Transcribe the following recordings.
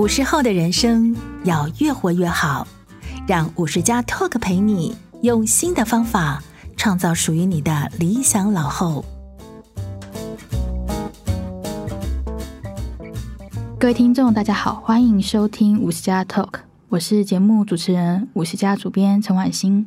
五十后的人生要越活越好，让五十加 Talk 陪你用新的方法创造属于你的理想老后。各位听众，大家好，欢迎收听五十加 Talk，我是节目主持人五十加主编陈婉欣。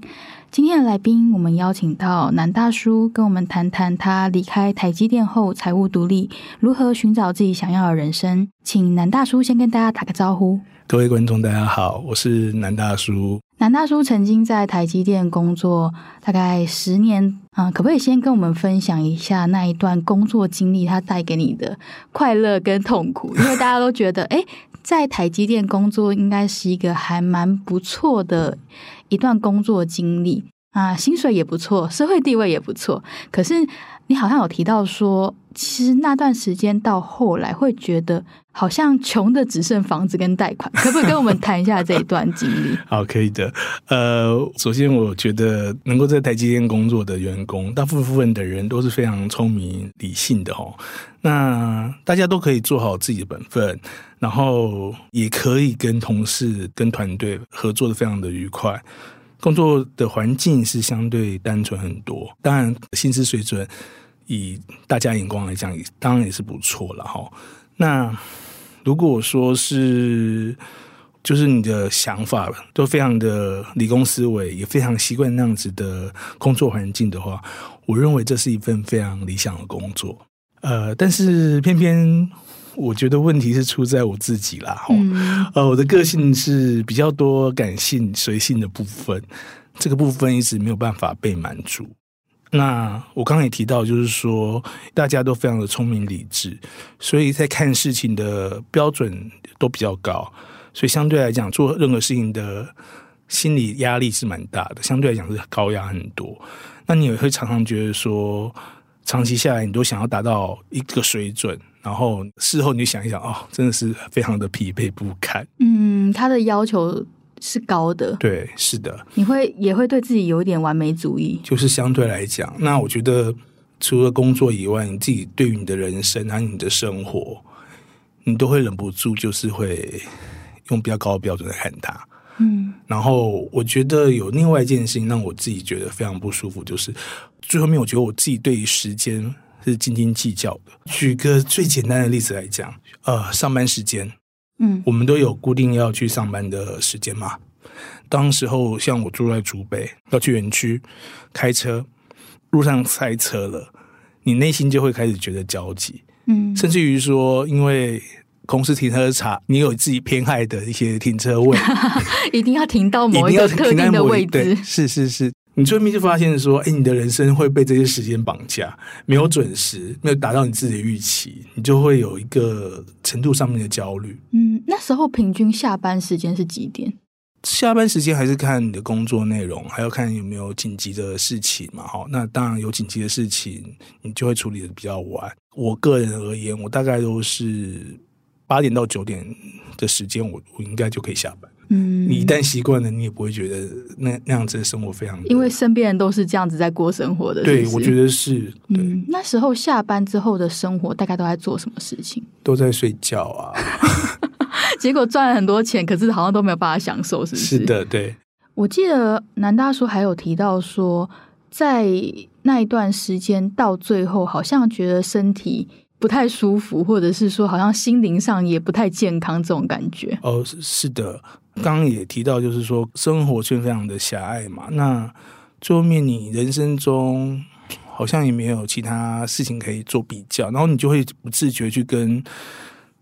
今天的来宾，我们邀请到南大叔跟我们谈谈他离开台积电后财务独立，如何寻找自己想要的人生。请南大叔先跟大家打个招呼。各位观众，大家好，我是南大叔。南大叔曾经在台积电工作大概十年，啊，可不可以先跟我们分享一下那一段工作经历，它带给你的快乐跟痛苦？因为大家都觉得，哎，在台积电工作应该是一个还蛮不错的。一段工作经历啊，薪水也不错，社会地位也不错。可是你好像有提到说，其实那段时间到后来会觉得好像穷的只剩房子跟贷款。可不可以跟我们谈一下这一段经历？好，可以的。呃，首先我觉得能够在台积电工作的员工，大部分的人都是非常聪明理性的哦。那大家都可以做好自己的本分，然后也可以跟同事、跟团队合作的非常的愉快。工作的环境是相对单纯很多，当然薪资水准以大家眼光来讲，当然也是不错了哈。那如果说是就是你的想法都非常的理工思维，也非常习惯那样子的工作环境的话，我认为这是一份非常理想的工作。呃，但是偏偏我觉得问题是出在我自己啦，哈、嗯，呃，我的个性是比较多感性、随性的部分，这个部分一直没有办法被满足。那我刚刚也提到，就是说大家都非常的聪明理智，所以在看事情的标准都比较高，所以相对来讲，做任何事情的心理压力是蛮大的，相对来讲是高压很多。那你也会常常觉得说。长期下来，你都想要达到一个水准，然后事后你就想一想，哦，真的是非常的疲惫不堪。嗯，他的要求是高的，对，是的。你会也会对自己有一点完美主义，就是相对来讲，那我觉得除了工作以外，你自己对于你的人生还有你的生活，你都会忍不住就是会用比较高的标准来看他。嗯，然后我觉得有另外一件事情让我自己觉得非常不舒服，就是最后面我觉得我自己对于时间是斤斤计较的。举个最简单的例子来讲，呃，上班时间，嗯，我们都有固定要去上班的时间嘛。当时候像我住在竹北，要去园区开车，路上塞车了，你内心就会开始觉得焦急，嗯，甚至于说因为。公司停车场，你有自己偏爱的一些停车位，一定要停到某一个特定的位置。是是是，你最后面就发现说，哎，你的人生会被这些时间绑架，没有准时，没有达到你自己的预期，你就会有一个程度上面的焦虑。嗯，那时候平均下班时间是几点？下班时间还是看你的工作内容，还要看有没有紧急的事情嘛。哈，那当然有紧急的事情，你就会处理的比较晚。我个人而言，我大概都是。八点到九点的时间，我我应该就可以下班。嗯，你一旦习惯了，你也不会觉得那那样子的生活非常。因为身边人都是这样子在过生活的？对，我觉得是。对，嗯，那时候下班之后的生活，大概都在做什么事情？都在睡觉啊。结果赚了很多钱，可是好像都没有办法享受，是不是？是的，对。我记得南大叔还有提到说，在那一段时间到最后，好像觉得身体。不太舒服，或者是说好像心灵上也不太健康这种感觉。哦，是的，刚刚也提到，就是说生活圈非常的狭隘嘛。那最后面你人生中好像也没有其他事情可以做比较，然后你就会不自觉去跟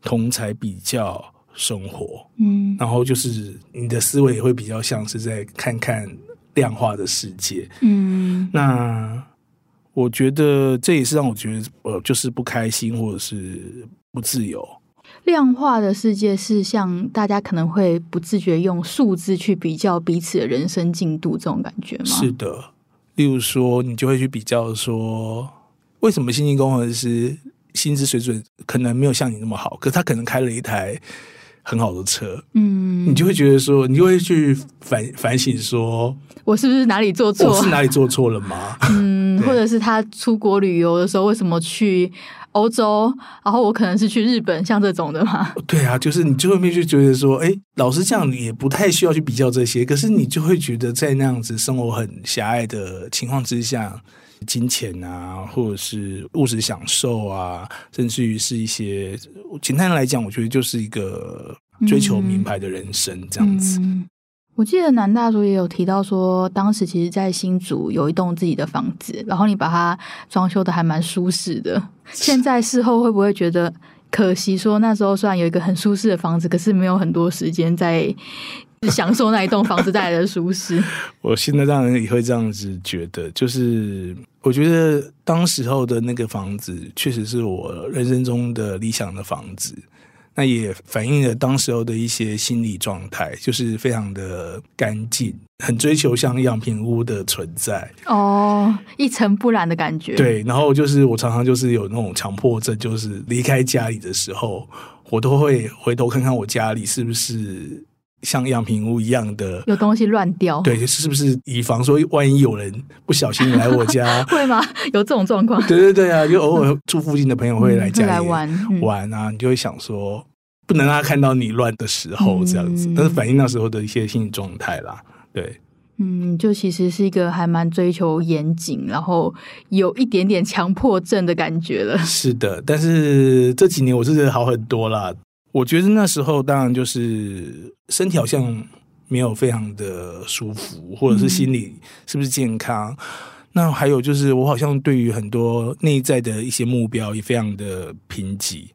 同才比较生活。嗯，然后就是你的思维也会比较像是在看看量化的世界。嗯，那。我觉得这也是让我觉得呃，就是不开心或者是不自由。量化的世界是像大家可能会不自觉用数字去比较彼此的人生进度这种感觉吗？是的，例如说，你就会去比较说，为什么星际工程师薪资水准可能没有像你那么好，可是他可能开了一台很好的车，嗯，你就会觉得说，你就会去反反省说，我是不是哪里做错？我是哪里做错了吗？嗯，或者是他出国旅游的时候为什么去？欧洲，然后我可能是去日本，像这种的嘛。对啊，就是你最后面就觉得说，哎，老实讲，你也不太需要去比较这些。可是你就会觉得，在那样子生活很狭隘的情况之下，金钱啊，或者是物质享受啊，甚至于是一些简单来讲，我觉得就是一个追求名牌的人生这样子。嗯嗯我记得南大叔也有提到说，当时其实，在新竹有一栋自己的房子，然后你把它装修的还蛮舒适的。现在事后会不会觉得可惜？说那时候虽然有一个很舒适的房子，可是没有很多时间在享受那一栋房子带来的舒适。我现在当然也会这样子觉得，就是我觉得当时候的那个房子，确实是我人生中的理想的房子。那也反映了当时候的一些心理状态，就是非常的干净，很追求像样品屋的存在哦，一尘不染的感觉。对，然后就是我常常就是有那种强迫症，就是离开家里的时候，我都会回头看看我家里是不是像样品屋一样的，有东西乱掉。对，是不是以防说万一有人不小心来我家，会吗？有这种状况？对对对啊，就偶尔住附近的朋友会来家里、嗯、来玩、嗯、玩啊，你就会想说。不能让他看到你乱的时候，这样子，但是反映那时候的一些心理状态啦。对，嗯，就其实是一个还蛮追求严谨，然后有一点点强迫症的感觉了。是的，但是这几年我是觉得好很多啦。我觉得那时候当然就是身体好像没有非常的舒服，或者是心理是不是健康？嗯、那还有就是我好像对于很多内在的一些目标也非常的贫瘠。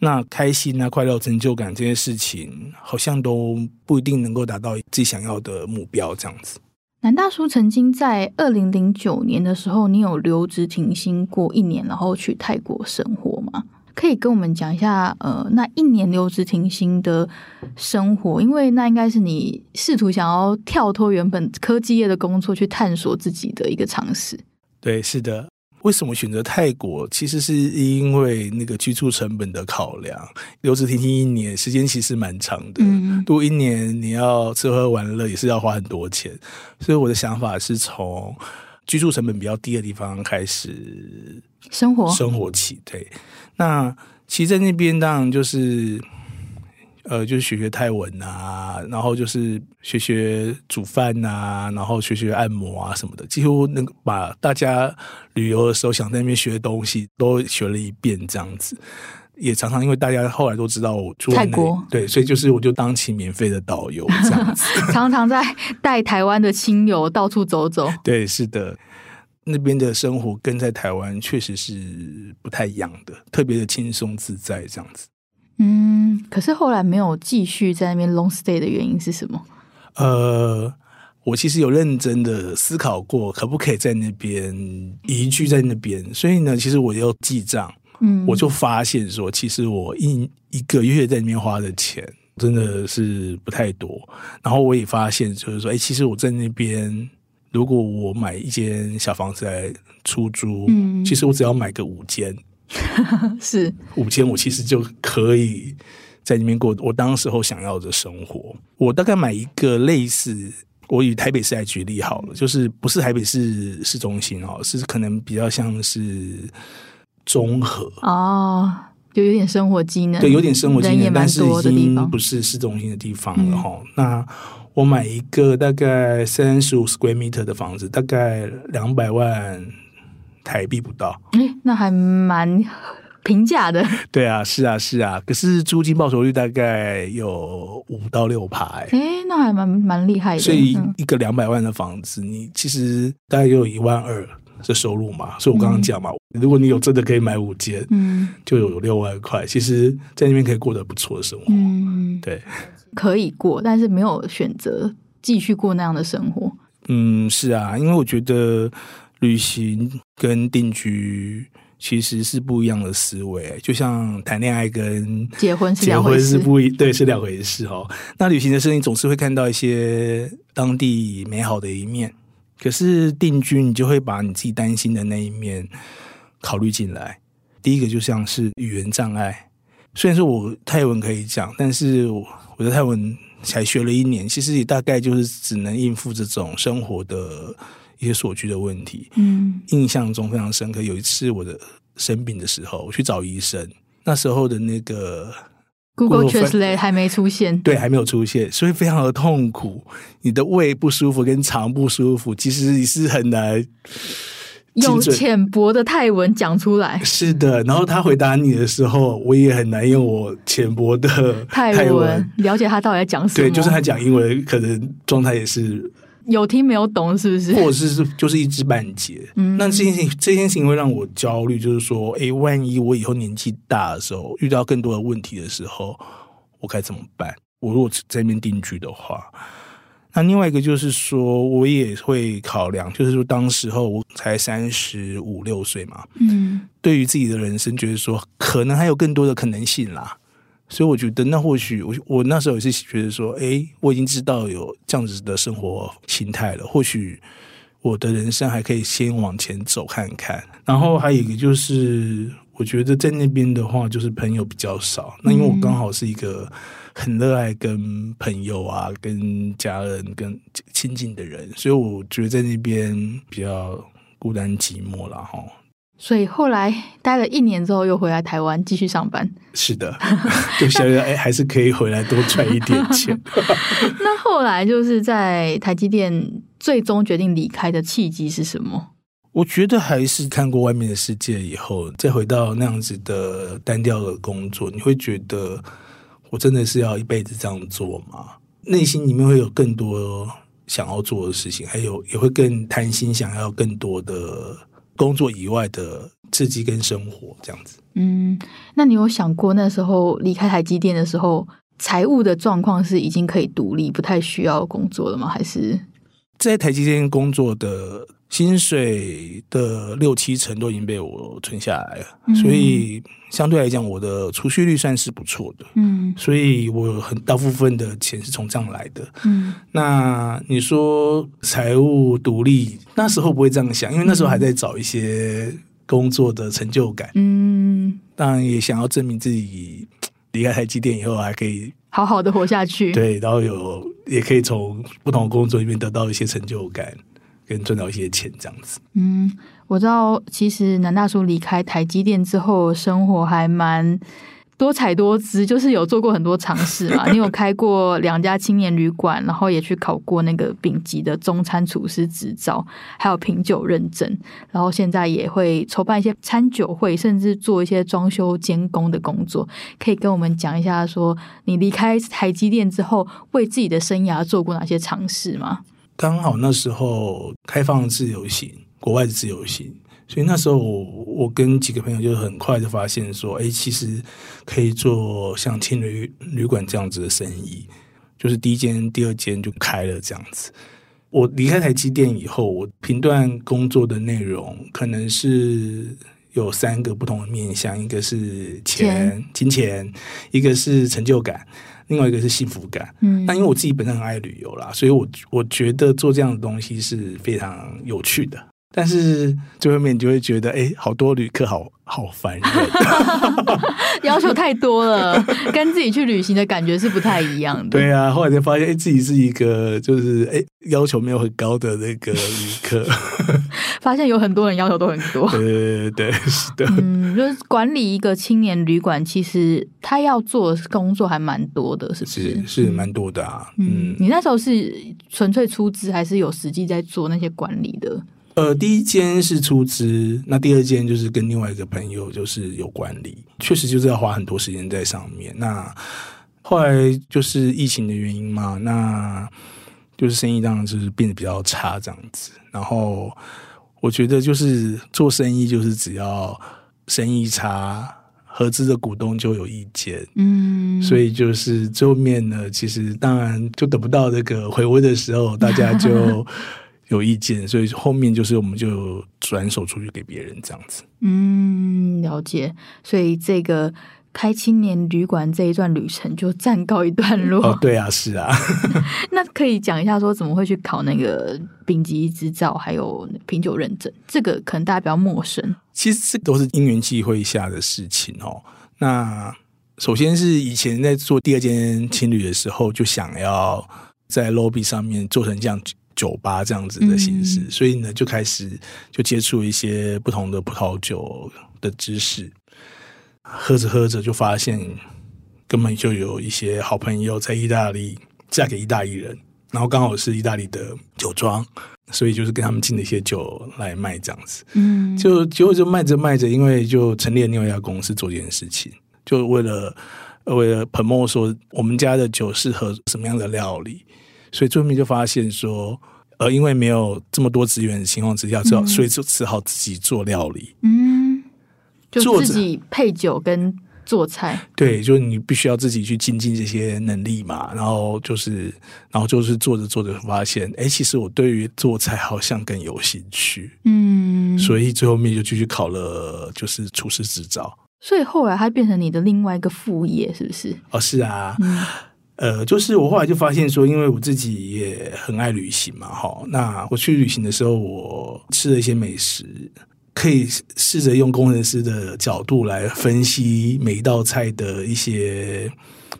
那开心啊、快乐、成就感这些事情，好像都不一定能够达到自己想要的目标。这样子，南大叔曾经在二零零九年的时候，你有留职停薪过一年，然后去泰国生活吗？可以跟我们讲一下，呃，那一年留职停薪的生活，因为那应该是你试图想要跳脱原本科技业的工作，去探索自己的一个尝试。对，是的。为什么选择泰国？其实是因为那个居住成本的考量。留职停薪一年，时间其实蛮长的。嗯，如果一年你要吃喝玩乐，也是要花很多钱。所以我的想法是从居住成本比较低的地方开始生活，生活起。对，那其实在那边当然就是。呃，就是学学泰文啊，然后就是学学煮饭啊，然后学学按摩啊什么的，几乎能把大家旅游的时候想在那边学的东西都学了一遍，这样子。也常常因为大家后来都知道我住泰国，对，所以就是我就当起免费的导游这样子，常常在带台湾的亲友到处走走。对，是的，那边的生活跟在台湾确实是不太一样的，特别的轻松自在这样子。嗯，可是后来没有继续在那边 long stay 的原因是什么？呃，我其实有认真的思考过，可不可以在那边移居在那边。所以呢，其实我要记账，嗯，我就发现说，其实我一一个月在那边花的钱真的是不太多。然后我也发现，就是说，哎，其实我在那边，如果我买一间小房子来出租，嗯，其实我只要买个五间。是五间，我其实就可以在那边过我当时候想要的生活。我大概买一个类似，我以台北市来举例好了，就是不是台北市市中心哦，是可能比较像是中和哦，就有点生活机能，对，有点生活机能，但是已经不是市中心的地方了哈。嗯、那我买一个大概三十五 square meter 的房子，大概两百万。台币不到，欸，那还蛮平价的。对啊，是啊，是啊。可是租金报酬率大概有五到六趴，哎，欸，那还蛮蛮厉害的。所以一个两百万的房子，嗯，你其实大概有一万二的收入嘛。所以我刚刚讲嘛，嗯，如果你有真的可以买五间，嗯，就有六万块。其实，在那边可以过得不错的生活。嗯，对，可以过，但是没有选择继续过那样的生活。嗯，是啊，因为我觉得。旅行跟定居其实是不一样的思维，就像谈恋爱跟结婚是结婚是不一，两回事。对，是两回事哦。那旅行的时候，你总是会看到一些当地美好的一面，可是定居，你就会把你自己担心的那一面考虑进来。第一个就像是语言障碍，虽然说我泰文可以讲，但是我我在泰文才学了一年，其实也大概就是只能应付这种生活的一些所居的问题。嗯，印象中非常深刻。有一次我的生病的时候，我去找医生，那时候的那个 Google Google Translate 还没出现，对还没有出现，所以非常的痛苦。你的胃不舒服跟肠不舒服，其实你是很难。用浅薄的泰文讲出来。是的，然后他回答你的时候，我也很难用我浅薄的泰文，泰文了解他到底在讲什么。对，就是他讲英文，可能状态也是有听没有懂，是不是？或者是就是一知半解。嗯，那这件事情，这件事情会让我焦虑，就是说，哎，万一我以后年纪大的时候，遇到更多的问题的时候，我该怎么办？我如果在那边定居的话。那另外一个就是说，我也会考量，就是说，当时候我才三十五六岁嘛，嗯，对于自己的人生，觉得说可能还有更多的可能性啦，所以我觉得那或许我我那时候也是觉得说，诶，我已经知道有这样子的生活形态了，或许我的人生还可以先往前走看看。然后还有一个就是，我觉得在那边的话，就是朋友比较少，那因为我刚好是一个。很热爱跟朋友啊、跟家人、跟亲近的人，所以我觉得在那边比较孤单寂寞了哈。所以后来待了一年之后，又回来台湾继续上班。是的，就想着哎，还是可以回来多赚一点钱。那后来就是在台积电最终决定离开的契机是什么？我觉得还是看过外面的世界以后，再回到那样子的单调的工作，你会觉得。我真的是要一辈子这样做吗？内心里面会有更多想要做的事情，还有也会更贪心，想要更多的工作以外的刺激跟生活这样子。嗯，那你有想过那时候离开台积电的时候，财务的状况是已经可以独立，不太需要工作了吗？还是在台积电工作的？薪水的六七成都已经被我存下来了，嗯、所以相对来讲，我的储蓄率算是不错的。嗯，所以我很大部分的钱是从这样来的。嗯，那你说财务独立，那时候不会这样想，因为那时候还在找一些工作的成就感。嗯，当然也想要证明自己离开台积电以后还可以好好的活下去。对，然后有也可以从不同的工作里面得到一些成就感。跟赚到一些钱这样子。嗯，我知道，其实南大叔离开台积电之后，生活还蛮多彩多姿，就是有做过很多尝试嘛。你有开过两家青年旅馆，然后也去考过那个丙级的中餐厨师执照，还有品酒认证。然后现在也会筹办一些餐酒会，甚至做一些装修监工的工作。可以跟我们讲一下，说你离开台积电之后，为自己的生涯做过哪些尝试吗？刚好那时候开放自由行，国外的自由行，所以那时候我，我跟几个朋友就很快就发现说，哎，其实可以做像青旅旅馆这样子的生意，就是第一间、第二间就开了这样子。我离开台积电以后，我评断工作的内容可能是有三个不同的面向，一个是钱、钱金钱，一个是成就感。另外一个是幸福感，嗯，那因为我自己本身很爱旅游啦，所以我我觉得做这样的东西是非常有趣的。但是最后面你就会觉得，哎，好多旅客好好烦人，要求太多了，跟自己去旅行的感觉是不太一样的。对啊，后来才发现，哎，自己是一个就是哎要求没有很高的那个旅客，发现有很多人要求都很多。对对对对，是的。嗯，就是管理一个青年旅馆，其实他要做的工作还蛮多的，是不是？是是蛮多的啊。嗯，嗯，你那时候是纯粹出资，还是有实际在做那些管理的？呃，第一间是出资，那第二间就是跟另外一个朋友就是有管理，确实就是要花很多时间在上面。那后来就是疫情的原因嘛，那就是生意当然就是变得比较差这样子。然后我觉得就是做生意就是只要生意差，合资的股东就有意见，嗯，所以就是最后面呢，其实当然就等不到这个回温的时候，大家就。有意见，所以后面就是我们就转手出去给别人这样子。嗯，了解。所以这个开青年旅馆这一段旅程就暂告一段落。哦，对啊，是啊。那可以讲一下说怎么会去考那个丙级执照，还有品酒认证？这个可能大家比较陌生。其实这都是因缘际会下的事情哦。那首先是以前在做第二间青旅的时候，就想要在 lobby 上面做成这样酒吧这样子的形式，嗯、所以呢就开始就接触一些不同的葡萄酒的知识，喝着喝着就发现根本就有一些好朋友在意大利嫁给意大利人，然后刚好是意大利的酒庄，所以就是跟他们进了一些酒来卖这样子，嗯，就结果就卖着卖着，因为就成立了另外一家公司做这件事情，就为了为了 promote 说我们家的酒适合什么样的料理。所以最后面就发现说，呃，因为没有这么多资源的情况之下，只好、嗯、所以就只好自己做料理。嗯，就自己配酒跟做菜。对，就是你必须要自己去精进这些能力嘛。然后就是，然后就是做着做着发现，哎，其实我对于做菜好像更有兴趣。嗯，所以最后面就继续考了，就是厨师执照。所以后来它变成你的另外一个副业，是不是？哦，是啊。嗯呃，就是我后来就发现说，因为我自己也很爱旅行嘛，哈，那我去旅行的时候，我吃了一些美食，可以试着用工程师的角度来分析每一道菜的一些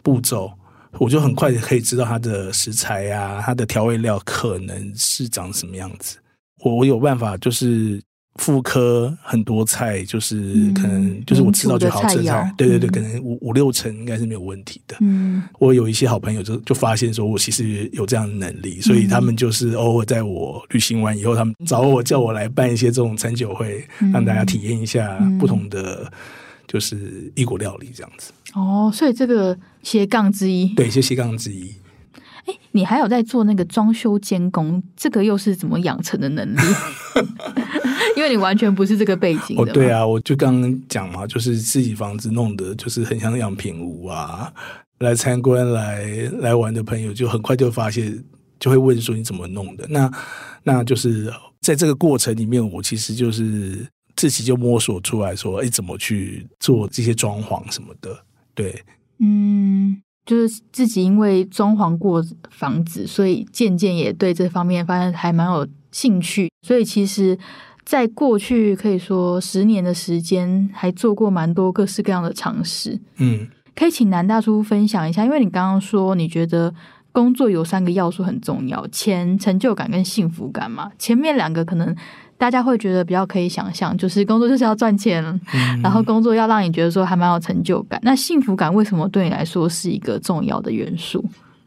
步骤，我就很快可以知道它的食材啊，它的调味料可能是长什么样子，我我有办法就是。复刻很多菜，就是可能就是我吃到就好吃的菜，对对对，可能五五六成应该是没有问题的。嗯，我有一些好朋友就就发现说我其实有这样的能力，所以他们就是偶尔在我旅行完以后，他们找我叫我来办一些这种餐酒会，让大家体验一下不同的就是异国料理这样子。哦，所以这个斜杠之一，对，是斜杠之一。哎，你还有在做那个装修监工，这个又是怎么养成的能力？因为你完全不是这个背景的。哦，对啊，我就刚刚讲嘛，就是自己房子弄得就是很像样品屋啊。来参观来来玩的朋友就很快就发现，就会问说你怎么弄的？那那就是在这个过程里面，我其实就是自己就摸索出来说，哎，怎么去做这些装潢什么的？对，嗯。就是自己因为装潢过房子，所以渐渐也对这方面发现还蛮有兴趣。所以其实，在过去可以说十年的时间，还做过蛮多各式各样的尝试。嗯，可以请南大叔分享一下，因为你刚刚说你觉得工作有三个要素很重要：钱、成就感跟幸福感嘛。前面两个可能。大家会觉得比较可以想象，就是工作就是要赚钱，嗯、然后工作要让你觉得说还蛮有成就感。那幸福感为什么对你来说是一个重要的元素？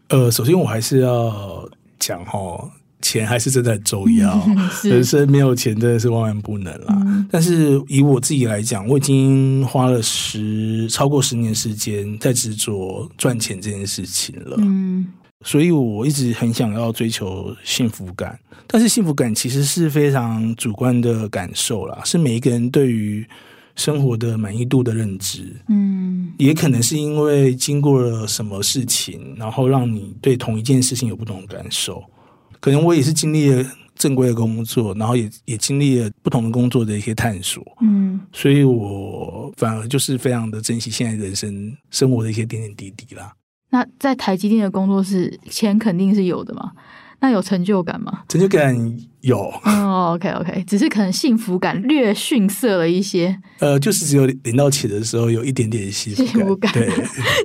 呃，首先我还是要讲哈，钱还是真的很重要。人生没有钱真的是万万不能啦。嗯、但是以我自己来讲，我已经花了十超过十年时间在执着赚钱这件事情了。嗯。所以我一直很想要追求幸福感，但是幸福感其实是非常主观的感受啦，是每一个人对于生活的满意度的认知。嗯，也可能是因为经过了什么事情，然后让你对同一件事情有不同的感受。可能我也是经历了正规的工作，然后也也经历了不同的工作的一些探索。嗯，所以我反而就是非常的珍惜现在人生生活的一些点点滴滴啦。那在台积电的工作室，钱肯定是有的嘛？那有成就感吗？成就感有。哦，OK OK，只是可能幸福感略逊色了一些。呃，就是只有领到钱的时候有一点点幸福感，幸福感对，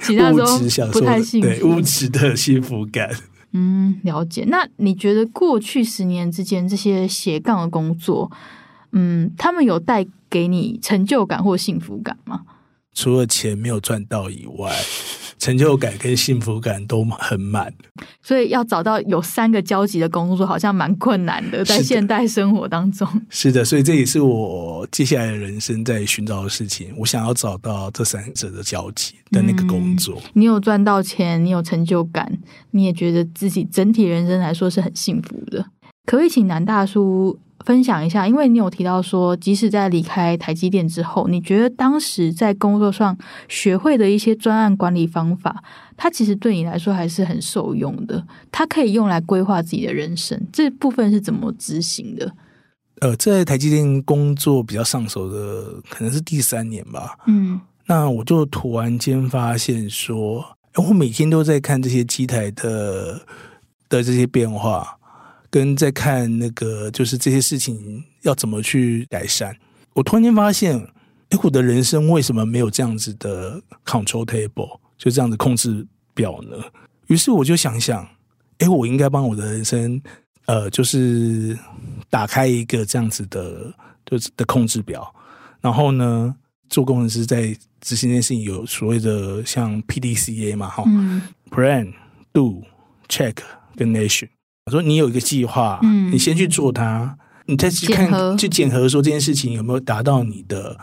其他时候 不太幸福，对，物质的幸福感。嗯，了解。那你觉得过去十年之间这些斜杠的工作，嗯，他们有带给你成就感或幸福感吗？除了钱没有赚到以外。成就感跟幸福感都很满，所以要找到有三个交集的工作，好像蛮困难的，在现代生活当中。是的，所以这也是我接下来的人生在寻找的事情。我想要找到这三者的交集的那个工作。嗯，你有赚到钱，你有成就感，你也觉得自己整体人生来说是很幸福的。可以请南大叔分享一下，因为你有提到说，即使在离开台积电之后，你觉得当时在工作上学会的一些专案管理方法，它其实对你来说还是很受用的。它可以用来规划自己的人生，这部分是怎么执行的？呃，在台积电工作比较上手的，可能是第三年吧。嗯，那我就突然间发现说，我每天都在看这些机台的的这些变化。跟在看那个，就是这些事情要怎么去改善。我突然间发现，哎，我的人生为什么没有这样子的 control table，就这样子控制表呢？于是我就想想，哎，我应该帮我的人生，呃，就是打开一个这样子的，就是的控制表。然后呢，做工程师在执行这件事情，有所谓的像 PDCA 嘛，哈、嗯、，Plan、Do、Check 跟 Action。我说你有一个计划，嗯，你先去做它，你再去看去检核说这件事情有没有达到你的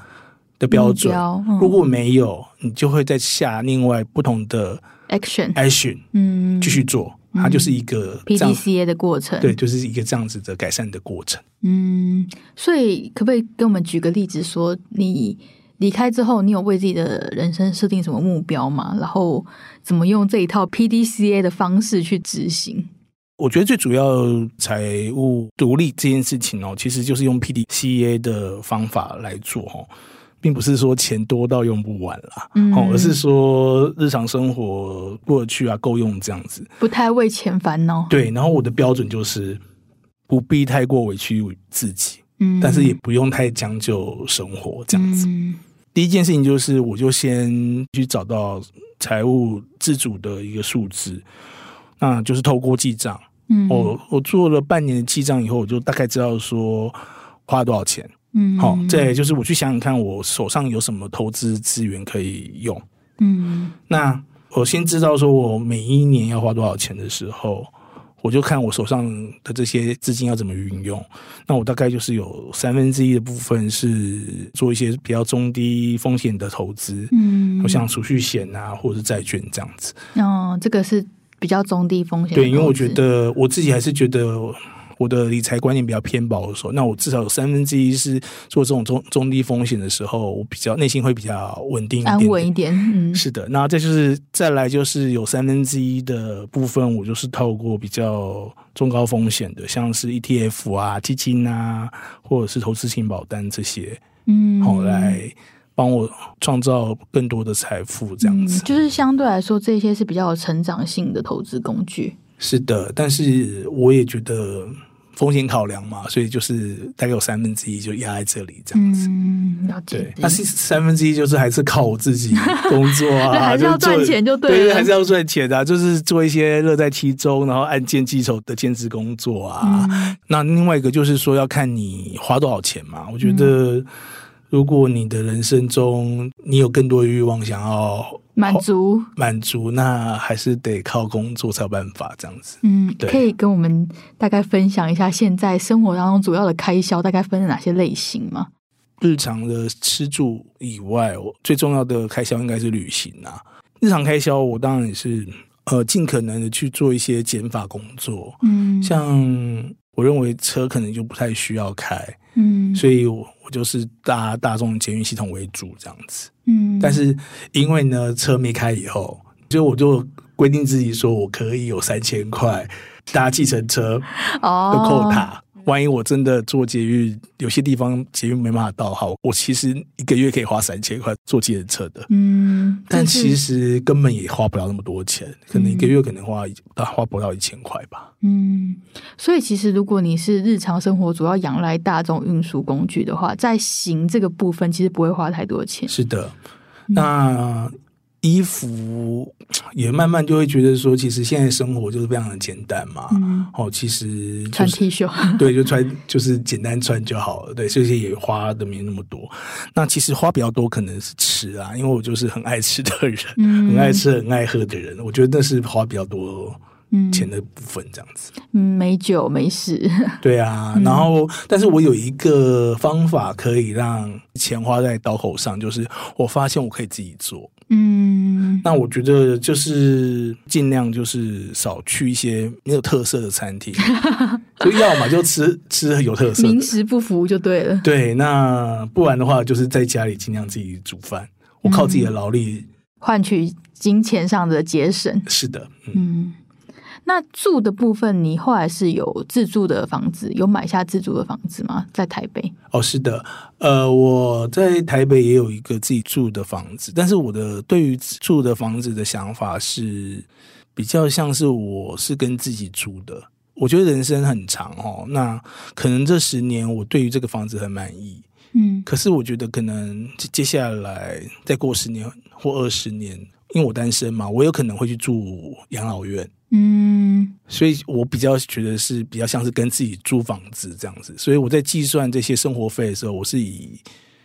的标准。嗯、如果没有，你就会再下另外不同的 action action，嗯，继续做，它就是一个 PDCA 的过程，对，就是一个这样子的改善的过程。嗯，所以可不可以给我们举个例子，说你离开之后，你有为自己的人生设定什么目标吗？然后怎么用这一套 PDCA 的方式去执行？我觉得最主要财务独立这件事情哦，其实就是用 PDCA 的方法来做哦，并不是说钱多到用不完啦，嗯，而是说日常生活过得去啊，够用这样子，不太为钱烦恼。对，然后我的标准就是不必太过委屈自己，嗯，但是也不用太将就生活这样子。嗯，第一件事情就是，我就先去找到财务自主的一个数字，那就是透过记账。嗯，我我做了半年的记账以后，我就大概知道说花多少钱。嗯，好，再就是我去想想看，我手上有什么投资资源可以用。嗯，那我先知道说我每一年要花多少钱的时候，我就看我手上的这些资金要怎么运用。那我大概就是有三分之一的部分是做一些比较中低风险的投资。嗯，像储蓄险啊，或者是债券这样子。哦，这个是。比较中低风险，对，因为我觉得我自己还是觉得我的理财观念比较偏保守。那我至少有三分之一是做这种中中低风险的时候，我比较内心会比较稳定一点点，安稳一点。嗯，是的。那再就是再来就是有三分之一的部分，我就是透过比较中高风险的，像是 ETF 啊、基金啊，或者是投资型保单这些，嗯，好来。帮我创造更多的财富，这样子、嗯、就是相对来说，这些是比较有成长性的投资工具。是的，但是我也觉得风险考量嘛，所以就是大概有三分之一就压在这里，这样子。嗯，了解。对，那是三分之一就是还是靠我自己 工作啊，还是要赚钱就对了，对，还是要赚钱的、啊，就是做一些乐在其中，然后按件计酬的兼职工作啊、嗯。那另外一个就是说要看你花多少钱嘛，我觉得、嗯。如果你的人生中你有更多的欲望想要满足满足，那还是得靠工作才有办法这样子。嗯，可以跟我们大概分享一下现在生活当中主要的开销大概分了哪些类型吗？日常的吃住以外，我最重要的开销应该是旅行啊。日常开销我当然也是呃尽可能的去做一些减法工作。嗯，像我认为车可能就不太需要开。嗯，所以我我就是大大众捷运系统为主这样子。嗯，但是因为呢车没开以后，就我就规定自己说我可以有三千块搭计程车的扣塔。万一我真的坐捷运，有些地方捷运没办法到，好，我其实一个月可以花三千块坐计程车的。嗯，但其实根本也花不了那么多钱，可能一个月可能花花不到一千块吧。嗯，所以其实如果你是日常生活主要仰赖大众运输工具的话，在行这个部分其实不会花太多钱。是的，那。衣服也慢慢就会觉得说，其实现在生活就是非常的简单嘛。嗯、哦，其实、就是、穿 T 恤，对，就穿就是简单穿就好了。对，这些也花的没那么多。那其实花比较多可能是吃啊，因为我就是很爱吃的人，嗯、很爱吃、很爱喝的人。我觉得那是花比较多钱的部分，这样子。嗯，没酒没事。对啊，然后、嗯，但是我有一个方法可以让钱花在刀口上，就是我发现我可以自己做。嗯，那我觉得就是尽量就是少去一些没有特色的餐厅，就要么就吃吃有特色，名食不符就对了。对，那不然的话，就是在家里尽量自己煮饭，我靠自己的劳力、嗯、换取金钱上的节省。是的，嗯。嗯那住的部分，你后来是有自住的房子，有买下自住的房子吗？在台北？哦，是的，呃，我在台北也有一个自己住的房子，但是我的对于住的房子的想法是比较像是我是跟自己住的。我觉得人生很长哦，那可能这十年我对于这个房子很满意，嗯，可是我觉得可能接下来再过十年或二十年，因为我单身嘛，我有可能会去住养老院。嗯，所以我比较觉得是比较像是跟自己租房子这样子，所以我在计算这些生活费的时候，我是以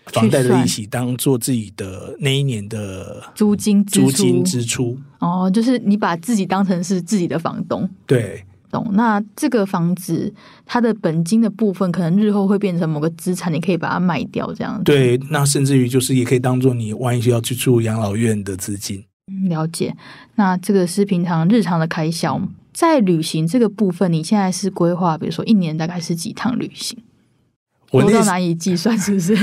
房贷的利息当做自己的那一年的租金租金支出。哦，就是你把自己当成是自己的房东，对，懂。那这个房子它的本金的部分，可能日后会变成某个资产，你可以把它卖掉，这样子。对，那甚至于就是也可以当做你万一需要去住养老院的资金。了解，那这个是平常日常的开销。在旅行这个部分，你现在是规划，比如说一年大概是几趟旅行？我不知道难以计算，是不是？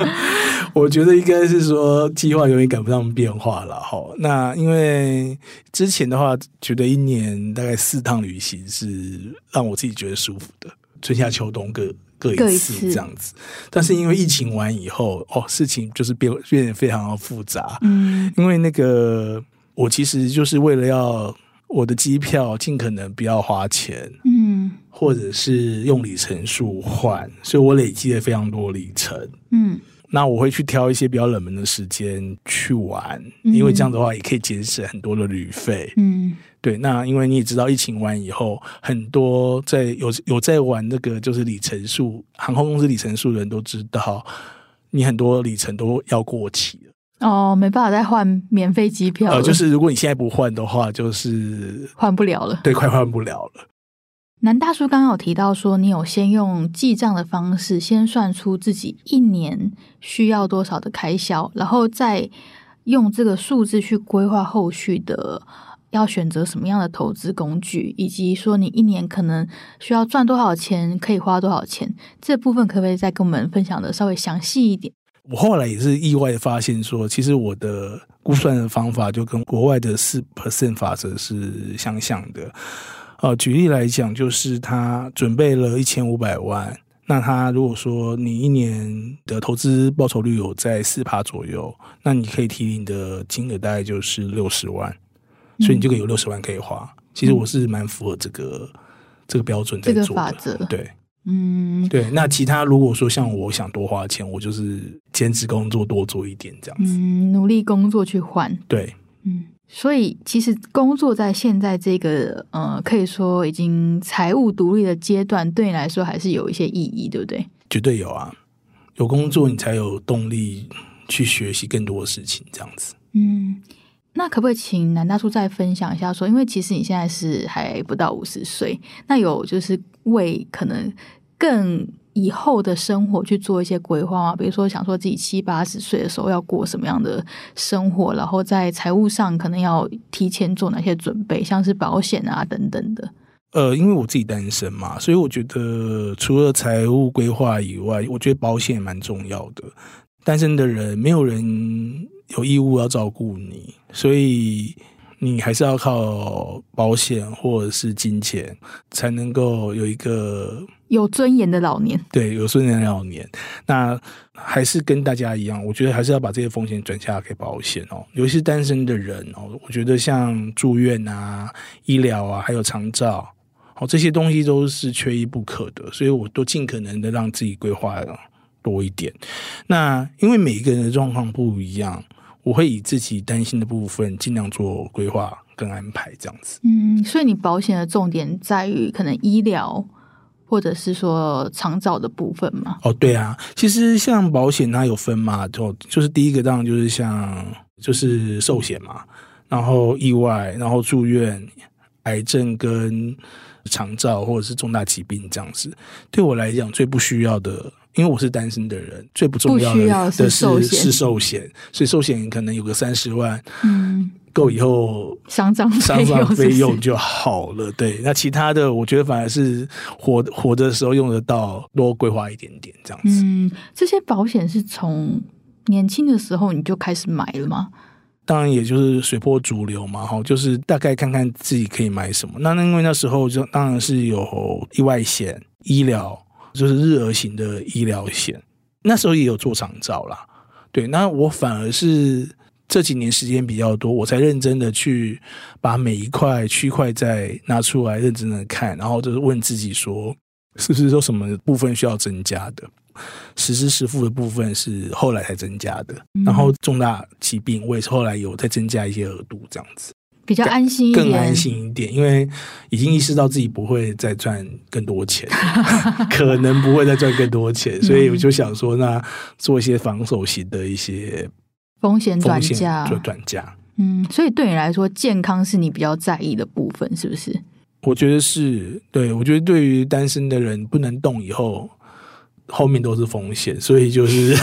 我觉得应该是说计划永远赶不上变化了。哈，那因为之前的话，觉得一年大概四趟旅行是让我自己觉得舒服的，春夏秋冬各。各一次这样子，但是因为疫情完以后，哦，事情就是变变得非常的复杂。嗯，因为那个我其实就是为了要我的机票尽可能不要花钱，嗯，或者是用里程数换，所以我累积了非常多里程。嗯，那我会去挑一些比较冷门的时间去玩，因为这样的话也可以节省很多的旅费。嗯。对，那因为你也知道，疫情完以后，很多在有有在玩那个就是里程数航空公司里程数的人都知道，你很多里程都要过期了。哦，没办法再换免费机票。呃，就是如果你现在不换的话，就是换不了了。对，快换不了了。南大叔刚刚有提到说，你有先用记账的方式，先算出自己一年需要多少的开销，然后再用这个数字去规划后续的。要选择什么样的投资工具，以及说你一年可能需要赚多少钱，可以花多少钱，这部分可不可以再跟我们分享的稍微详细一点？我后来也是意外的发现说，其实我的估算的方法就跟国外的四 percent 法则是相像的。呃，举例来讲，就是他准备了一千五百万，那他如果说你一年的投资报酬率有在四趴左右，那你可以提领的金额大概就是六十万。所以你就可以有六十万可以花。其实我是蛮符合这个、嗯、这个标准在做的。这个法则。对，嗯，对。那其他如果说像我想多花钱，我就是兼职工作多做一点这样子。嗯，努力工作去换。对，嗯。所以其实工作在现在这个呃，可以说已经财务独立的阶段，对你来说还是有一些意义，对不对？绝对有啊！有工作你才有动力去学习更多的事情，这样子。嗯。那可不可以请南大叔再分享一下说，因为其实你现在是还不到五十岁，那有就是为可能更以后的生活去做一些规划吗？比如说想说自己七八十岁的时候要过什么样的生活，然后在财务上可能要提前做哪些准备，像是保险啊等等的。呃，因为我自己单身嘛，所以我觉得除了财务规划以外，我觉得保险蛮重要的。单身的人，没有人有义务要照顾你，所以你还是要靠保险或者是金钱，才能够有一个有尊严的老年。对，有尊严的老年。那还是跟大家一样，我觉得还是要把这些风险转嫁给保险哦。尤其是单身的人哦，我觉得像住院啊、医疗啊，还有长照，哦，这些东西都是缺一不可的，所以我都尽可能的让自己规划了。多一点，那因为每一个人的状况不一样，我会以自己担心的部分尽量做规划跟安排，这样子。嗯，所以你保险的重点在于可能医疗或者是说长照的部分吗？哦，对啊，其实像保险它有分嘛，就就是第一个当然就是像就是寿险嘛，然后意外，然后住院、癌症跟长照或者是重大疾病这样子。对我来讲，最不需要的。因为我是单身的人，最不重要的是是寿险，所以寿险可能有个三十万，嗯，够以后丧葬丧葬费用费用就好了。对，那其他的我觉得反而是活活的时候用得到，多规划一点点这样子。嗯，这些保险是从年轻的时候你就开始买了吗？当然，也就是随波逐流嘛，哈，就是大概看看自己可以买什么。那那因为那时候就当然是有意外险、医疗，就是日额型的医疗险。那时候也有做长照啦，对。那我反而是这几年时间比较多，我才认真的去把每一块区块再拿出来认真的看，然后就是问自己说，是不是有什么部分需要增加的？实支实付的部分是后来才增加的，嗯、然后重大疾病我也是后来有再增加一些额度，这样子比较安心一点，更安心一点，因为已经意识到自己不会再赚更多钱，可能不会再赚更多钱，所以我就想说，那做一些防守型的一些风险转嫁，就转嫁。嗯，所以对你来说，健康是你比较在意的部分，是不是？我觉得是，对，我觉得对于单身的人不能动以后。后面都是风险，所以就是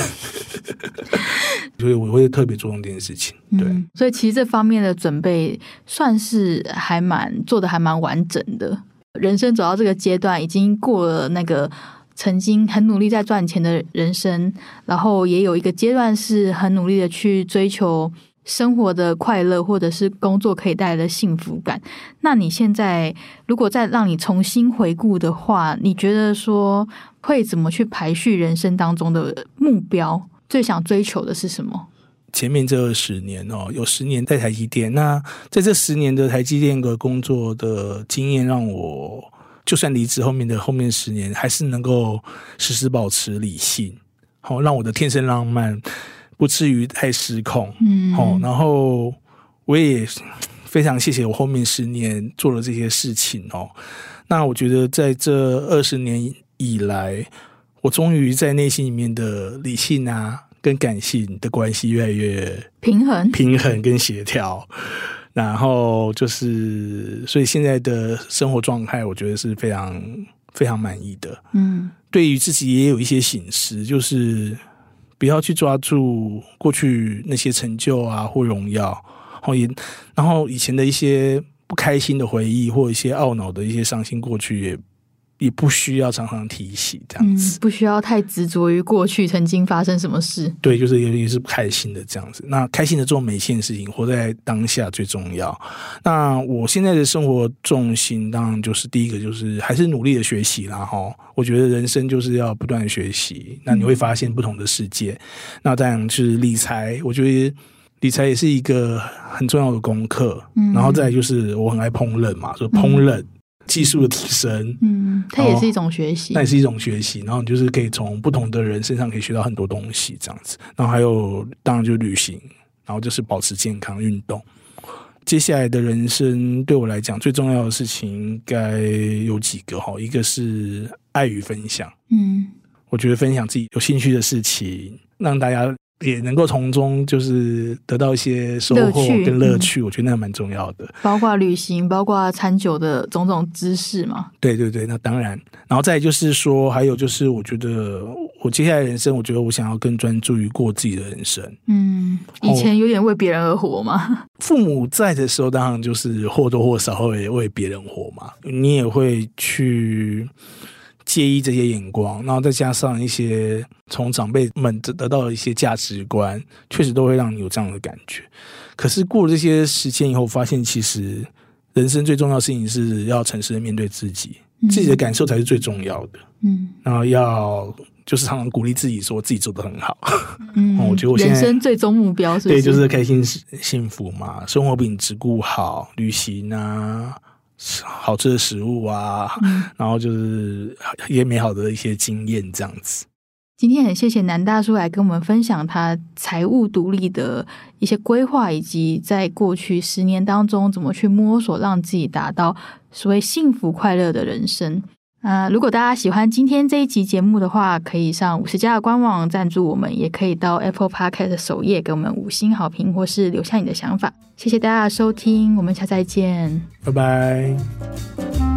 所以我会特别注重这件事情。对、嗯，所以其实这方面的准备算是还蛮做的，还蛮完整的。人生走到这个阶段，已经过了那个曾经很努力在赚钱的人生，然后也有一个阶段是很努力的去追求生活的快乐，或者是工作可以带来的幸福感。那你现在如果再让你重新回顾的话，你觉得说？会怎么去排序人生当中的目标？最想追求的是什么？前面这二十年哦，有十年在台积电。那在这十年的台积电的工作的经验，让我就算离职后面的后面十年，还是能够时时保持理性，好让我的天生浪漫不至于太失控。嗯，好，然后我也非常谢谢我后面十年做了这些事情哦。那我觉得在这二十年。以来，我终于在内心里面的理性啊，跟感性的关系越来越平衡、平衡跟协调。然后就是，所以现在的生活状态，我觉得是非常非常满意的。嗯，对于自己也有一些醒思，就是不要去抓住过去那些成就啊或荣耀，后也然后以前的一些不开心的回忆，或一些懊恼的一些伤心过去也。也不需要常常提起这样子，嗯，不需要太执着于过去曾经发生什么事。对，就是也也是不开心的这样子。那开心的做每一件事情，活在当下最重要。那我现在的生活重心，当然就是第一个就是还是努力的学习啦。哈，我觉得人生就是要不断的学习。那你会发现不同的世界。嗯、那当然就是理财，我觉得理财也是一个很重要的功课。嗯，然后再来就是我很爱烹饪嘛，说烹饪。嗯技术的提升，嗯，它也是一种学习，那也是一种学习。然后你就是可以从不同的人身上可以学到很多东西，这样子。然后还有，当然就是旅行，然后就是保持健康、运动。接下来的人生对我来讲最重要的事情应该有几个哈，一个是爱与分享，嗯，我觉得分享自己有兴趣的事情，让大家。也能够从中就是得到一些收获跟乐趣，我觉得那蛮重要的。包括旅行，包括餐酒的种种知识嘛。对对对，那当然。然后再就是说，还有就是，我觉得我接下来人生，我觉得我想要更专注于过自己的人生。嗯，以前有点为别人而活嘛。父母在的时候，当然就是或多或少会为别人活嘛。你也会去。介意这些眼光，然后再加上一些从长辈们得到的一些价值观，确实都会让你有这样的感觉。可是过了这些时间以后，发现其实人生最重要的事情是要诚实的面对自己，嗯、自己的感受才是最重要的。嗯，然后要就是常常鼓励自己，说自己做得很好。嗯，我觉得我现在人生最终目标对，就是开心幸福嘛，生活品质顾好，旅行啊。好吃的食物啊，嗯、然后就是一些美好的一些经验这样子。今天很谢谢南大叔来跟我们分享他财务独立的一些规划，以及在过去十年当中怎么去摸索，让自己达到所谓幸福快乐的人生。啊、呃，如果大家喜欢今天这一集节目的话，可以上五十家的官网赞助我们，也可以到 Apple Podcast 首页给我们五星好评，或是留下你的想法。谢谢大家的收听，我们下次再见，拜拜。